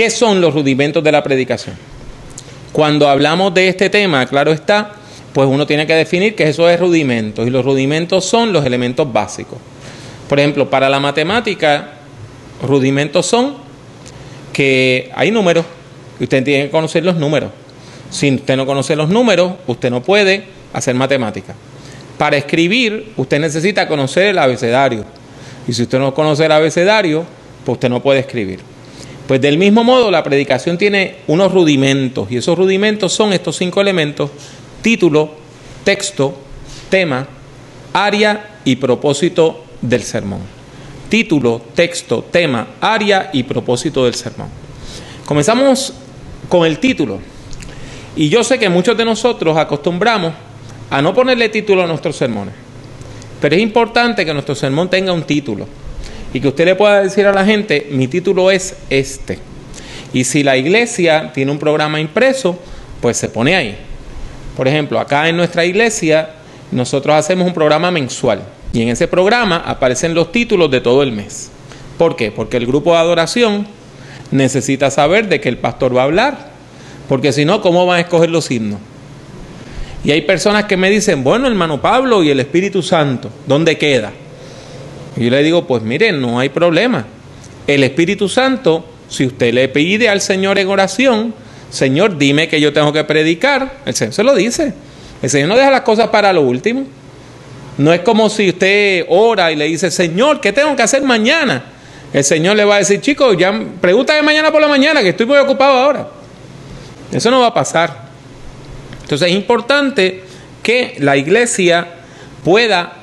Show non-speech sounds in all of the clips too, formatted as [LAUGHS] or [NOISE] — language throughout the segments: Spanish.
¿Qué son los rudimentos de la predicación? Cuando hablamos de este tema, claro está, pues uno tiene que definir que eso es rudimentos y los rudimentos son los elementos básicos. Por ejemplo, para la matemática, rudimentos son que hay números y usted tiene que conocer los números. Si usted no conoce los números, usted no puede hacer matemática. Para escribir, usted necesita conocer el abecedario. Y si usted no conoce el abecedario, pues usted no puede escribir. Pues del mismo modo, la predicación tiene unos rudimentos, y esos rudimentos son estos cinco elementos, título, texto, tema, área y propósito del sermón. Título, texto, tema, área y propósito del sermón. Comenzamos con el título. Y yo sé que muchos de nosotros acostumbramos a no ponerle título a nuestros sermones. Pero es importante que nuestro sermón tenga un título y que usted le pueda decir a la gente, mi título es este. Y si la iglesia tiene un programa impreso, pues se pone ahí. Por ejemplo, acá en nuestra iglesia nosotros hacemos un programa mensual y en ese programa aparecen los títulos de todo el mes. ¿Por qué? Porque el grupo de adoración necesita saber de qué el pastor va a hablar, porque si no, ¿cómo van a escoger los himnos? Y hay personas que me dicen, bueno, hermano Pablo y el Espíritu Santo, ¿dónde queda? Y yo le digo, pues mire, no hay problema. El Espíritu Santo, si usted le pide al Señor en oración, Señor, dime que yo tengo que predicar, el Señor se lo dice. El Señor no deja las cosas para lo último. No es como si usted ora y le dice, Señor, ¿qué tengo que hacer mañana? El Señor le va a decir, chicos, ya pregúntame mañana por la mañana, que estoy muy ocupado ahora. Eso no va a pasar. Entonces es importante que la iglesia pueda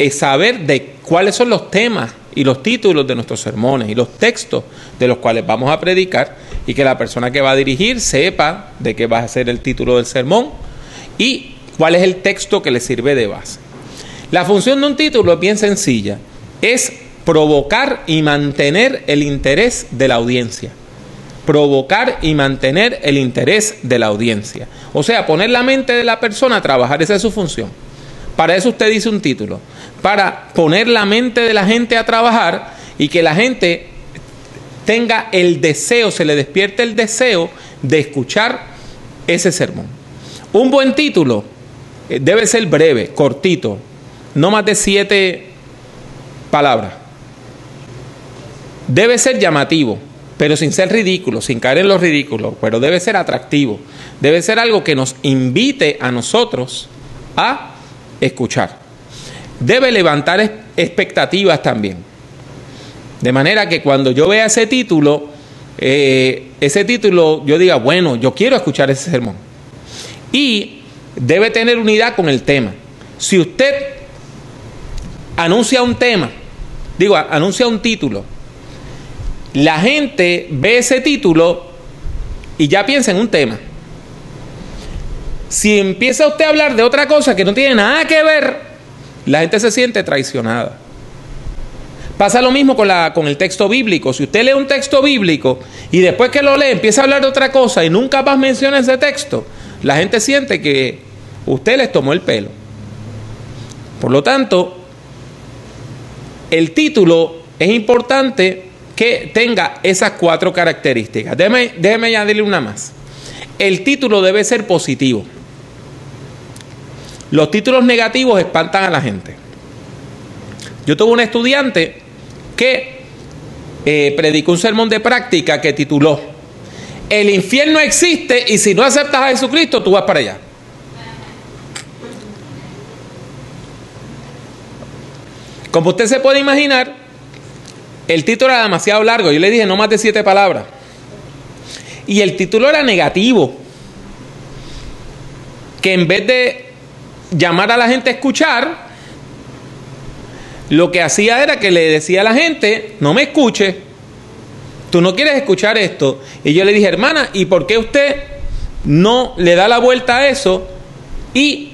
eh, saber de cuáles son los temas y los títulos de nuestros sermones y los textos de los cuales vamos a predicar y que la persona que va a dirigir sepa de qué va a ser el título del sermón y cuál es el texto que le sirve de base. La función de un título es bien sencilla, es provocar y mantener el interés de la audiencia provocar y mantener el interés de la audiencia. O sea, poner la mente de la persona a trabajar, esa es su función. Para eso usted dice un título, para poner la mente de la gente a trabajar y que la gente tenga el deseo, se le despierte el deseo de escuchar ese sermón. Un buen título eh, debe ser breve, cortito, no más de siete palabras. Debe ser llamativo pero sin ser ridículo, sin caer en lo ridículo, pero debe ser atractivo, debe ser algo que nos invite a nosotros a escuchar. Debe levantar expectativas también. De manera que cuando yo vea ese título, eh, ese título yo diga, bueno, yo quiero escuchar ese sermón. Y debe tener unidad con el tema. Si usted anuncia un tema, digo, anuncia un título, la gente ve ese título y ya piensa en un tema. Si empieza usted a hablar de otra cosa que no tiene nada que ver, la gente se siente traicionada. Pasa lo mismo con, el texto bíblico. Si usted lee un texto bíblico y después que lo lee empieza a hablar de otra cosa y nunca más menciona ese texto, la gente siente que usted les tomó el pelo. Por lo tanto, el título es importante que tenga esas cuatro características. Déjeme, déjeme añadirle una más. El título debe ser positivo. Los títulos negativos espantan a la gente. Yo tuve un estudiante que eh, predicó un sermón de práctica que tituló El infierno existe y si no aceptas a Jesucristo tú vas para allá. Como usted se puede imaginar, el título era demasiado largo, yo le dije no más de siete palabras. Y el título era negativo. Que en vez de llamar a la gente a escuchar, lo que hacía era que le decía a la gente, no me escuche, tú no quieres escuchar esto. Y yo le dije, hermana, ¿y por qué usted no le da la vuelta a eso y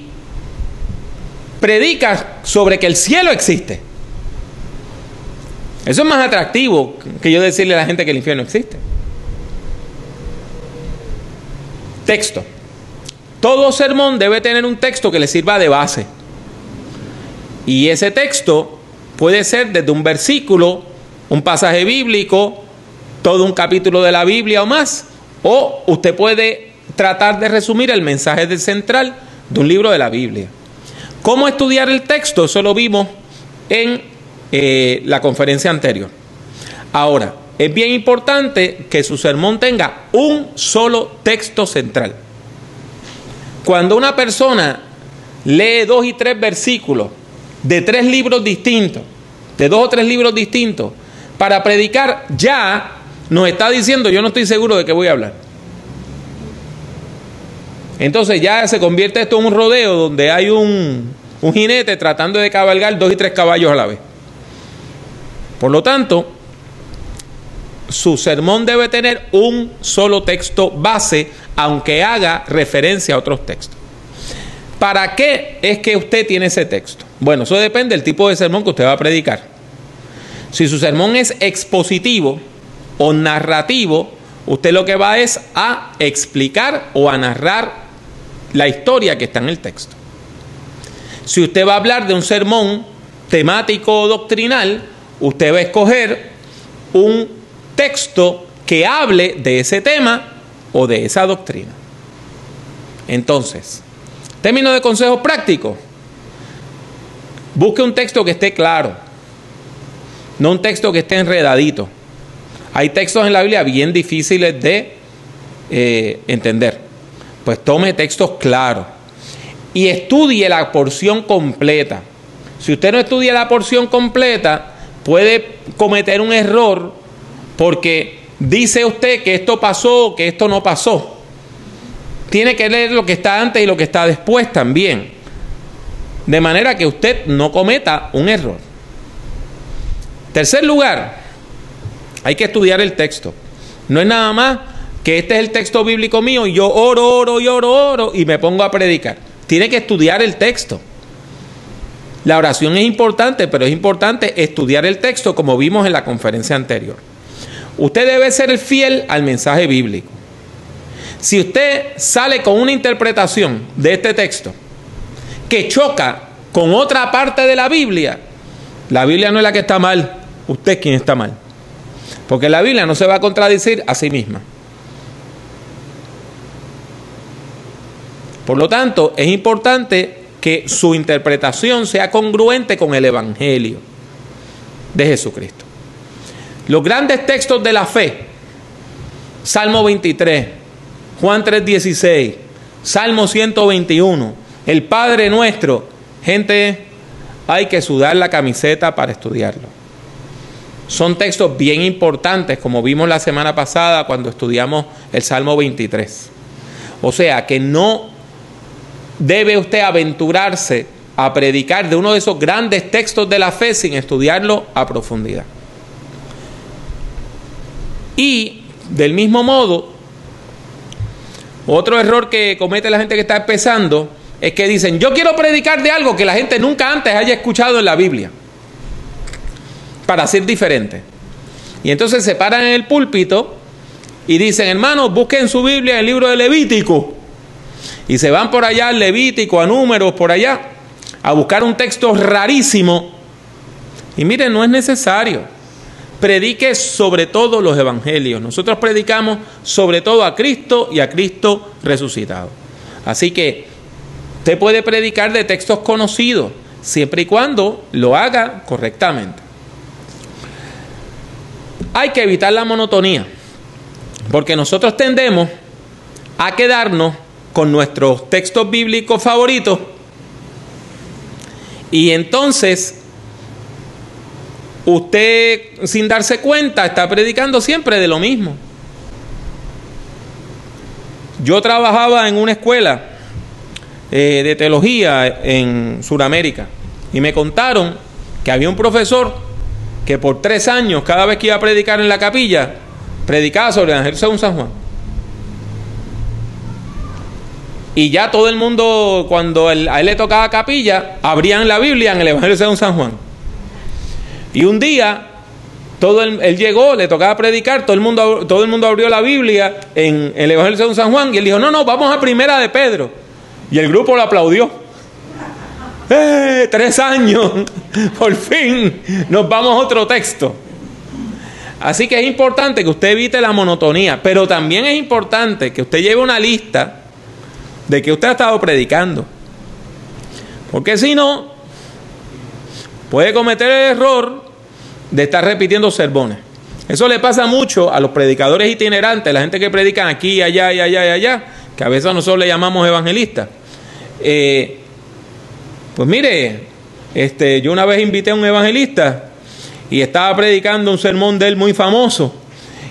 predica sobre que el cielo existe? Eso es más atractivo que yo decirle a la gente que el infierno existe. Texto. Todo sermón debe tener un texto que le sirva de base. Y ese texto puede ser desde un versículo, un pasaje bíblico todo un capítulo de la Biblia o más, o usted puede tratar de resumir el mensaje central de un libro de la Biblia. ¿Cómo estudiar el texto? Eso lo vimos en eh, la conferencia anterior. Ahora, es bien importante que su sermón tenga un solo texto central. Cuando una persona lee dos y tres versículos de tres libros distintos, de dos o tres libros distintos, para predicar, ya nos está diciendo, yo no estoy seguro de qué voy a hablar. Entonces ya se convierte esto en un rodeo donde hay un, un jinete tratando de cabalgar dos y tres caballos a la vez. Por lo tanto, su sermón debe tener un solo texto base, aunque haga referencia a otros textos. ¿Para qué es que usted tiene ese texto? Bueno, eso depende del tipo de sermón que usted va a predicar. Si su sermón es expositivo o narrativo, usted lo que va es a explicar o a narrar la historia que está en el texto. Si usted va a hablar de un sermón temático o doctrinal, usted va a escoger un texto que hable de ese tema o de esa doctrina. Entonces, término de consejo práctico, busque un texto que esté claro, no un texto que esté enredadito. Hay textos en la Biblia bien difíciles de eh, entender. Pues tome textos claros y estudie la porción completa. Si usted no estudia la porción completa, puede cometer un error porque dice usted que esto pasó o que esto no pasó. Tiene que leer lo que está antes y lo que está después también. De manera que usted no cometa un error. Tercer lugar, hay que estudiar el texto. No es nada más que este es el texto bíblico mío y yo oro, oro y oro, oro y me pongo a predicar. Tiene que estudiar el texto. La oración es importante, pero es importante estudiar el texto como vimos en la conferencia anterior. Usted debe ser fiel al mensaje bíblico. Si usted sale con una interpretación de este texto que choca con otra parte de la Biblia, la Biblia no es la que está mal, usted es quien está mal. Porque la Biblia no se va a contradecir a sí misma. Por lo tanto, es importante que su interpretación sea congruente con el Evangelio de Jesucristo. Los grandes textos de la fe, Salmo 23, Juan 3:16, Salmo 121, el Padre nuestro, gente, hay que sudar la camiseta para estudiarlo. Son textos bien importantes, como vimos la semana pasada cuando estudiamos el Salmo 23. O sea, que no debe usted aventurarse a predicar de uno de esos grandes textos de la fe sin estudiarlo a profundidad. Y del mismo modo, otro error que comete la gente que está empezando es que dicen, yo quiero predicar de algo que la gente nunca antes haya escuchado en la Biblia, para ser diferente. Y entonces se paran en el púlpito y dicen, hermanos, busquen su Biblia el libro de Levítico y se van por allá al Levítico, a números, por allá, a buscar un texto rarísimo. Y miren, no es necesario. Predique sobre todo los evangelios. Nosotros predicamos sobre todo a Cristo y a Cristo resucitado. Así que usted puede predicar de textos conocidos, siempre y cuando lo haga correctamente. Hay que evitar la monotonía, porque nosotros tendemos a quedarnos con nuestros textos bíblicos favoritos y entonces usted sin darse cuenta está predicando siempre de lo mismo. Yo trabajaba en una escuela eh, de teología en Sudamérica y me contaron que había un profesor que por tres años, cada vez que iba a predicar en la capilla, predicaba sobre el Ángel según San Juan. Y ya todo el mundo, cuando a él le tocaba capilla, abrían la Biblia en el Evangelio según San Juan. Y un día, todo él llegó, le tocaba predicar, todo el, mundo, todo el mundo abrió la Biblia en, el Evangelio según San Juan, y él dijo, no, no, vamos a primera de Pedro. Y el grupo lo aplaudió. ¡Eh! Tres años, [LAUGHS] por fin, nos vamos a otro texto. Así que es importante que usted evite la monotonía, pero también es importante que usted lleve una lista de que usted ha estado predicando. Porque si no, puede cometer el error de estar repitiendo sermones. Eso le pasa mucho a los predicadores itinerantes, la gente que predican aquí, allá y allá y allá, que a veces nosotros le llamamos evangelistas. Eh, pues mire, este, yo una vez invité a un evangelista y estaba predicando un sermón de él muy famoso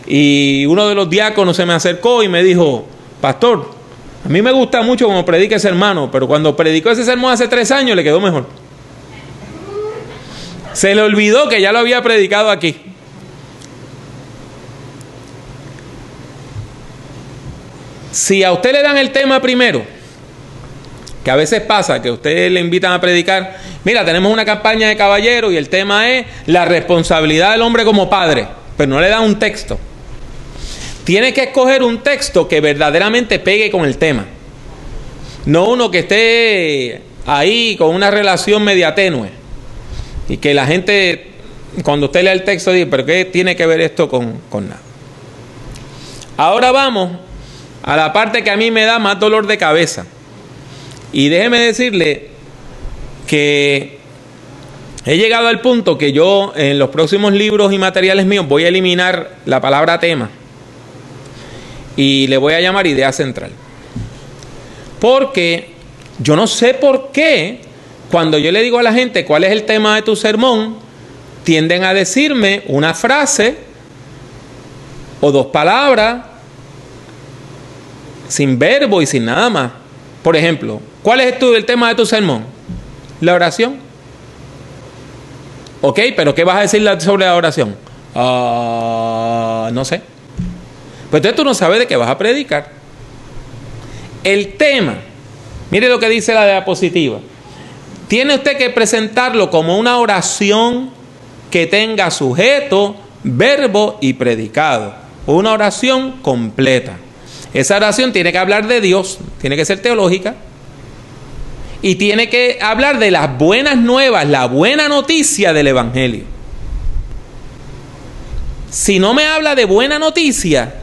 y uno de los diáconos se me acercó y me dijo, pastor, a mí me gusta mucho como predica ese hermano, pero cuando predicó ese sermón hace tres años le quedó mejor. Se le olvidó que ya lo había predicado aquí. Si a usted le dan el tema primero, que a veces pasa que a usted le invitan a predicar, mira, tenemos una campaña de caballeros y el tema es la responsabilidad del hombre como padre, pero no le dan un texto. Tiene que escoger un texto que verdaderamente pegue con el tema. No uno que esté ahí con una relación media tenue. Y que la gente, cuando usted lee el texto, dice, pero ¿qué tiene que ver esto con, con nada? Ahora vamos a la parte que a mí me da más dolor de cabeza. Y déjeme decirle que he llegado al punto que yo en los próximos libros y materiales míos voy a eliminar la palabra tema y le voy a llamar idea central. Porque yo no sé por qué cuando yo le digo a la gente cuál es el tema de tu sermón, tienden a decirme una frase o dos palabras sin verbo y sin nada más. Por ejemplo, ¿cuál es el tema de tu sermón? La oración. Ok, pero ¿qué vas a decir sobre la oración? Ah, no sé. Pues entonces tú no sabes de qué vas a predicar. El tema, mire lo que dice la diapositiva. Tiene usted que presentarlo como una oración que tenga sujeto, verbo y predicado. Una oración completa. Esa oración tiene que hablar de Dios, tiene que ser teológica y tiene que hablar de las buenas nuevas, la buena noticia del Evangelio. Si no me habla de buena noticia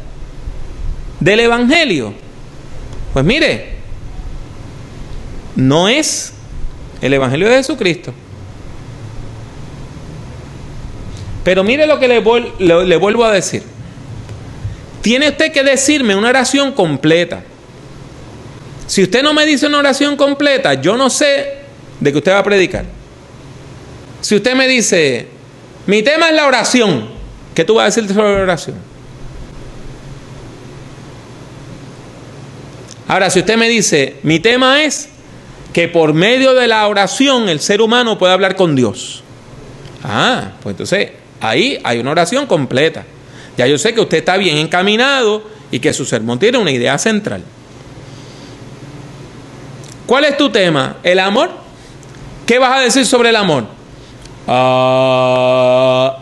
del Evangelio, pues mire, no es el Evangelio de Jesucristo. Pero mire lo que le, le vuelvo a decir. Tiene usted que decirme una oración completa. Si usted no me dice una oración completa, yo no sé de qué usted va a predicar. Si usted me dice, mi tema es la oración, ¿qué tú vas a decir sobre la oración? Ahora, si usted me dice, mi tema es que por medio de la oración el ser humano puede hablar con Dios. Ah, pues entonces ahí hay una oración completa. Ya yo sé que usted está bien encaminado y que su sermón tiene una idea central. ¿Cuál es tu tema? ¿El amor? ¿Qué vas a decir sobre el amor? Ah.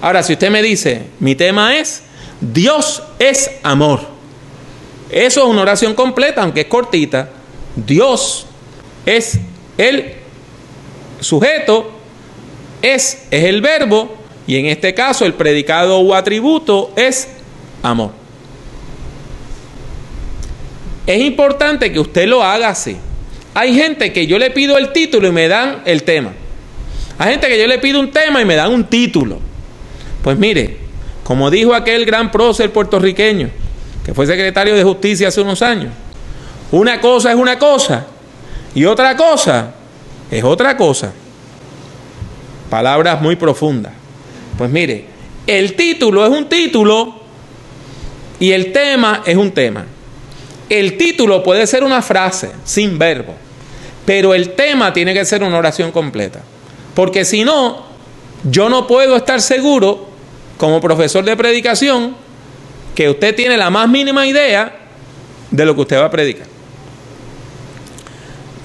ahora, si usted me dice, mi tema es, Dios es amor. Eso es una oración completa, aunque es cortita. Dios es el sujeto, es, es el verbo y en este caso el predicado o atributo es amor. Es importante que usted lo haga así. Hay gente que yo le pido el título y me dan el tema. Hay gente que yo le pido un tema y me dan un título. Pues mire, como dijo aquel gran prócer puertorriqueño, que fue secretario de justicia hace unos años, una cosa es una cosa y otra cosa es otra cosa. Palabras muy profundas. Pues mire, el título es un título y el tema es un tema. El título puede ser una frase sin verbo, pero el tema tiene que ser una oración completa. Porque si no, yo no puedo estar seguro, como profesor de predicación, que usted tiene la más mínima idea de lo que usted va a predicar.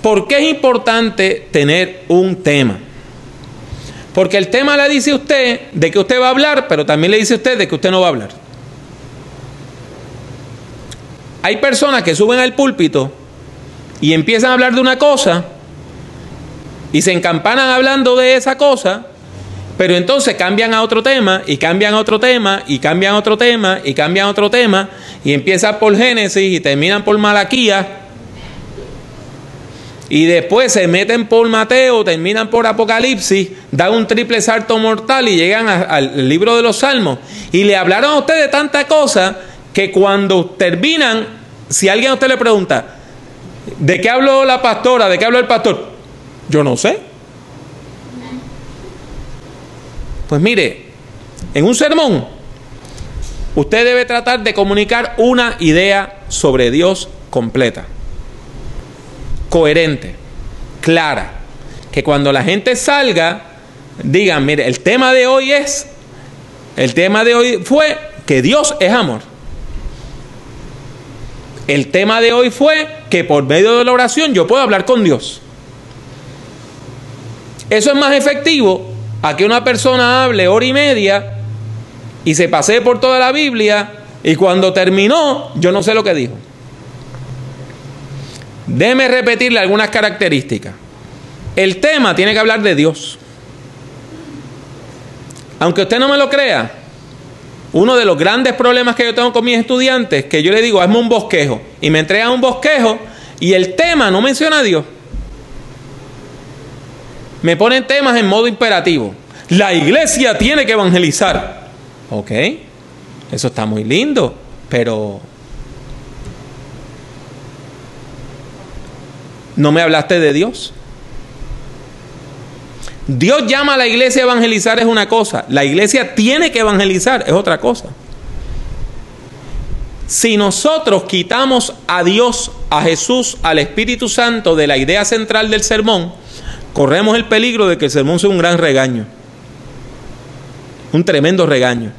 ¿Por qué es importante tener un tema? Porque el tema le dice usted de que usted va a hablar, pero también le dice usted de que usted no va a hablar. Hay personas que suben al púlpito y empiezan a hablar de una cosa y se encampanan hablando de esa cosa Pero entonces cambian a otro tema y cambian a otro tema y cambian a otro tema y cambian a otro tema y empiezan por Génesis y terminan por Malaquía y después se meten por Mateo, terminan por Apocalipsis, dan un triple salto mortal y llegan al libro de los Salmos y le hablaron a ustedes tanta cosa que cuando terminan, si alguien a usted le pregunta, ¿de qué habló la pastora? ¿De qué habló el pastor? Yo no sé. Pues mire, en un sermón, usted debe tratar de comunicar una idea sobre Dios completa, coherente, clara, que cuando la gente salga, digan, mire, el tema de hoy es, el tema de hoy fue que Dios es amor. El tema de hoy fue que por medio de la oración yo puedo hablar con Dios. Eso es más efectivo a que una persona hable hora y media y se pase por toda la Biblia y cuando terminó yo no sé lo que dijo. Déjeme repetirle algunas características. El tema tiene que hablar de Dios. Aunque usted no me lo crea, uno de los grandes problemas que yo tengo con mis estudiantes, que yo le digo, hazme un bosquejo, y me entregan un bosquejo, y el tema no menciona a Dios me ponen temas en modo imperativo. La iglesia tiene que evangelizar. Ok, eso está muy lindo, pero no me hablaste de Dios. Dios llama a la iglesia a evangelizar es una cosa, la iglesia tiene que evangelizar es otra cosa. Si nosotros quitamos a Dios, a Jesús, al Espíritu Santo de la idea central del sermón, corremos el peligro de que el sermón sea un gran regaño, un tremendo regaño.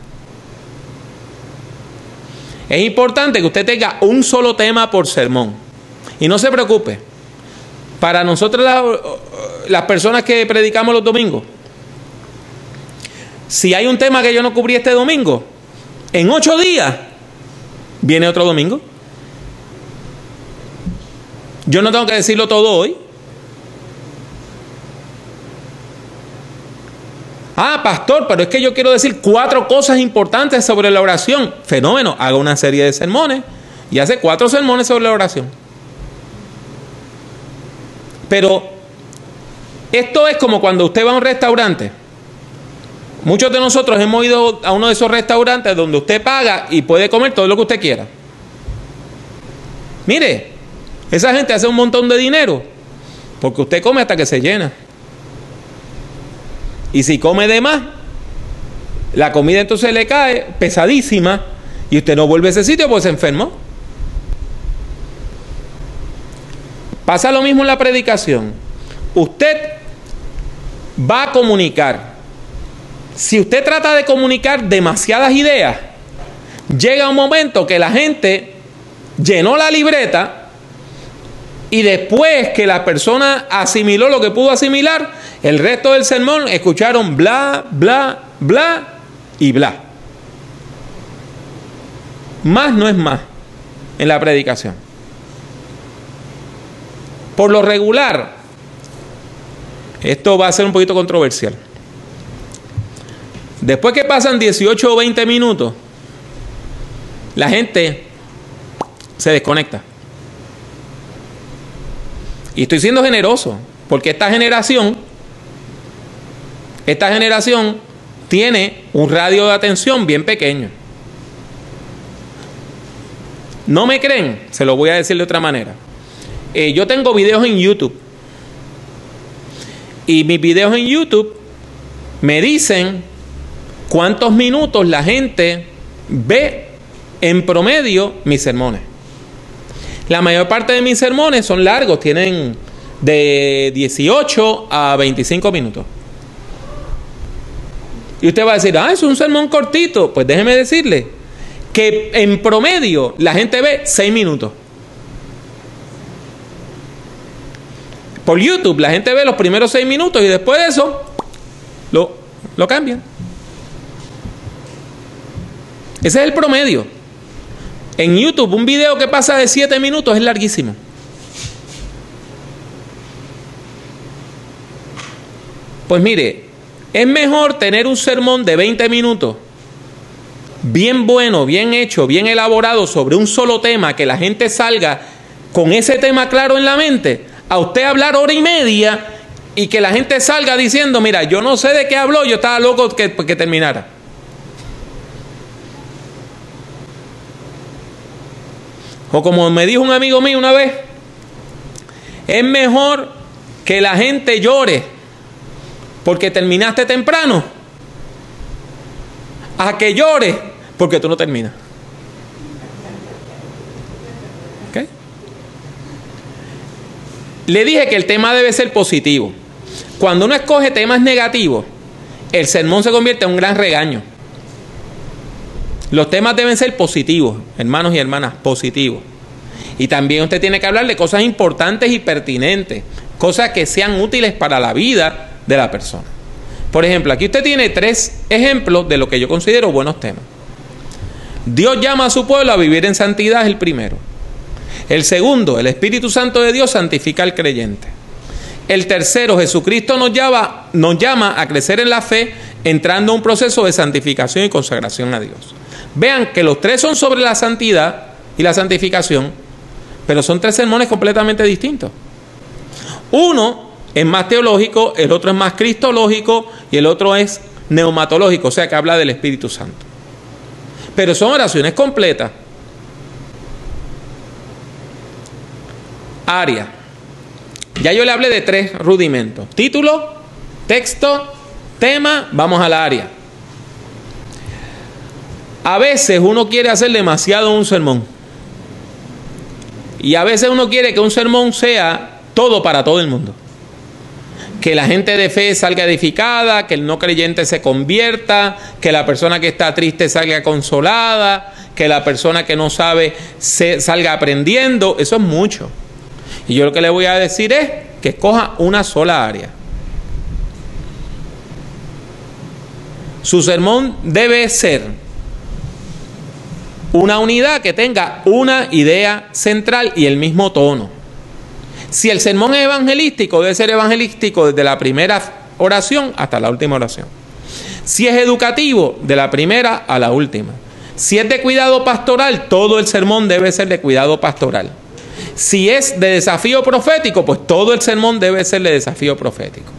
Es importante que usted tenga un solo tema por sermón. Y no se preocupe. Para nosotros las, personas que predicamos los domingos, si hay un tema que yo no cubrí este domingo, en ocho días viene otro domingo. Yo no tengo que decirlo todo hoy. Ah, pastor, pero es que yo quiero decir cuatro cosas importantes sobre la oración. Fenómeno, haga una serie de sermones y hace cuatro sermones sobre la oración. Pero esto es como cuando usted va a un restaurante. Muchos de nosotros hemos ido a uno de esos restaurantes donde usted paga y puede comer todo lo que usted quiera. Mire, esa gente hace un montón de dinero porque usted come hasta que se llena. Y si come de más, la comida entonces le cae pesadísima y usted no vuelve a ese sitio pues se enfermó. Pasa lo mismo en la predicación. Usted va a comunicar. Si usted trata de comunicar demasiadas ideas, llega un momento que la gente llenó la libreta y después que la persona asimiló lo que pudo asimilar, el resto del sermón escucharon bla, bla, bla y bla. Más no es más en la predicación. Por lo regular, esto va a ser un poquito controversial. Después que pasan 18 o 20 minutos, la gente se desconecta. Y estoy siendo generoso, porque esta generación, esta generación tiene un radio de atención bien pequeño. ¿No me creen? Se lo voy a decir de otra manera. Eh, yo tengo videos en YouTube. Y mis videos en YouTube me dicen cuántos minutos la gente ve en promedio mis sermones. La mayor parte de mis sermones son largos, tienen de 18 a 25 minutos. Y usted va a decir, ah, es un sermón cortito. Pues déjeme decirle que en promedio la gente ve 6 minutos. Por YouTube la gente ve los primeros 6 minutos y después de eso lo, lo cambian. Ese es el promedio. En YouTube, un video que pasa de 7 minutos es larguísimo. Pues mire, Es mejor tener un sermón de 20 minutos, bien bueno, bien hecho, bien elaborado sobre un solo tema, que la gente salga con ese tema claro en la mente, a usted hablar hora y media y que la gente salga diciendo, mira, yo no sé de qué habló, yo estaba loco que, que terminara. O como me dijo un amigo mío una vez, es mejor que la gente llore porque terminaste temprano a que llore porque tú no terminas. ¿Okay? Le dije que el tema debe ser positivo. Cuando uno escoge temas negativos, el sermón se convierte en un gran regaño. Los temas deben ser positivos, hermanos y hermanas, positivos. Y también usted tiene que hablar de cosas importantes y pertinentes, cosas que sean útiles para la vida de la persona. Por ejemplo, aquí usted tiene tres ejemplos de lo que yo considero buenos temas. Dios llama a su pueblo a vivir en santidad, es el primero. El segundo, el Espíritu Santo de Dios santifica al creyente. El tercero, Jesucristo nos llama, nos llama a crecer en la fe entrando a un proceso de santificación y consagración a Dios. Vean que los tres son sobre la santidad y la santificación, pero son tres sermones completamente distintos. Uno es más teológico, el otro es más cristológico y el otro es neumatológico, o sea que habla del Espíritu Santo. Pero son oraciones completas. Área. Ya yo le hablé de tres rudimentos. Título, texto, tema, vamos al área. A veces uno quiere hacer demasiado un sermón. Y a veces uno quiere que un sermón sea todo para todo el mundo. Que la gente de fe salga edificada, que el no creyente se convierta, que la persona que está triste salga consolada, que la persona que no sabe se salga aprendiendo. Eso es mucho. Y yo lo que le voy a decir es que escoja una sola área. Su sermón debe ser una unidad que tenga una idea central y el mismo tono. Si el sermón es evangelístico, debe ser evangelístico desde la primera oración hasta la última oración. Si es educativo, de la primera a la última. Si es de cuidado pastoral, todo el sermón debe ser de cuidado pastoral. Si es de desafío profético, pues todo el sermón debe ser de desafío profético.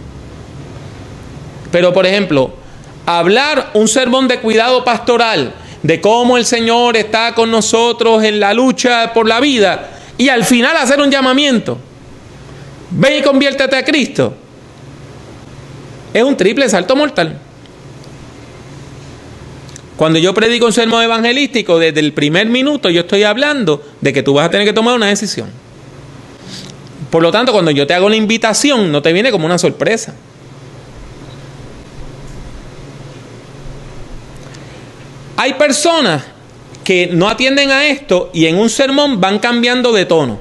Pero, por ejemplo, hablar un sermón de cuidado pastoral, de cómo el Señor está con nosotros en la lucha por la vida, y al final hacer un llamamiento, ve y conviértete a Cristo, es un triple salto mortal. Cuando yo predico un sermón evangelístico, desde el primer minuto yo estoy hablando de que tú vas a tener que tomar una decisión. Por lo tanto, cuando yo te hago la invitación, no te viene como una sorpresa. Hay personas que no atienden a esto y en un sermón van cambiando de tono.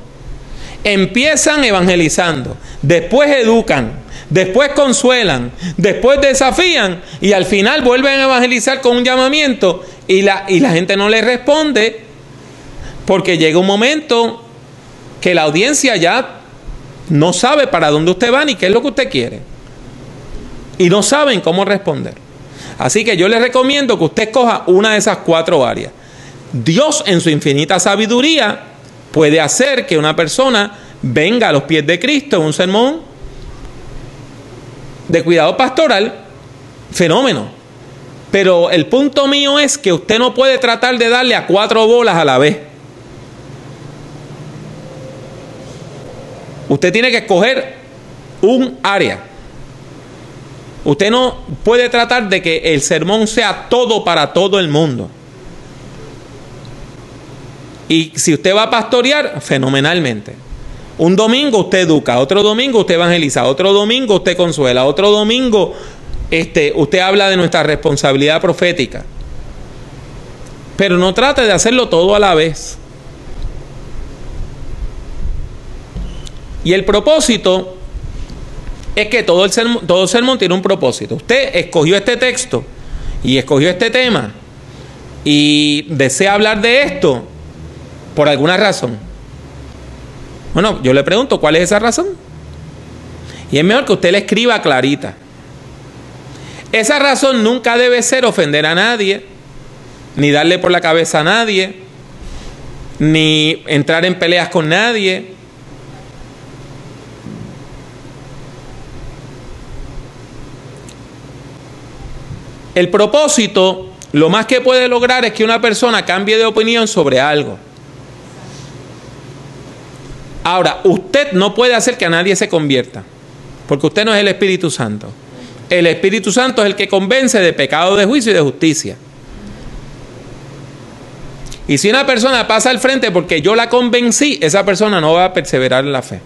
Empiezan evangelizando, después educan, después consuelan, después desafían y al final vuelven a evangelizar con un llamamiento y la, y la gente no le responde porque llega un momento que la audiencia ya no sabe para dónde usted va ni qué es lo que usted quiere. Y no saben cómo responder. Así que yo le recomiendo que usted coja una de esas cuatro áreas. Dios en su infinita sabiduría puede hacer que una persona venga a los pies de Cristo en un sermón de cuidado pastoral, fenómeno. Pero el punto mío es que usted no puede tratar de darle a cuatro bolas a la vez. Usted tiene que escoger un área. Usted no puede tratar de que el sermón sea todo para todo el mundo. Y si usted va a pastorear, fenomenalmente. Un domingo usted educa, otro domingo usted evangeliza, otro domingo usted consuela, otro domingo este, usted habla de nuestra responsabilidad profética. Pero no trate de hacerlo todo a la vez. Y el propósito es que todo el, sermón, todo sermón tiene un propósito. Usted escogió este texto y escogió este tema y desea hablar de esto por alguna razón. Bueno, yo le pregunto, ¿cuál es esa razón? Y es mejor que usted le escriba clarita. Esa razón nunca debe ser ofender a nadie, ni darle por la cabeza a nadie, ni entrar en peleas con nadie. El propósito, lo más que puede lograr es que una persona cambie de opinión sobre algo. Ahora, usted no puede hacer que a nadie se convierta, porque usted no es el Espíritu Santo. El Espíritu Santo es el que convence de pecado, de juicio y de justicia. Y si una persona pasa al frente porque yo la convencí, esa persona no va a perseverar en la fe.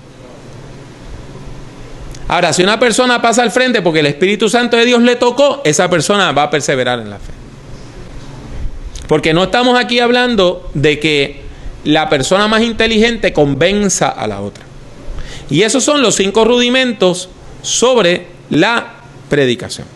Ahora, si una persona pasa al frente porque el Espíritu Santo de Dios le tocó, esa persona va a perseverar en la fe. Porque no estamos aquí hablando de que la persona más inteligente convenza a la otra. Y esos son los cinco rudimentos sobre la predicación.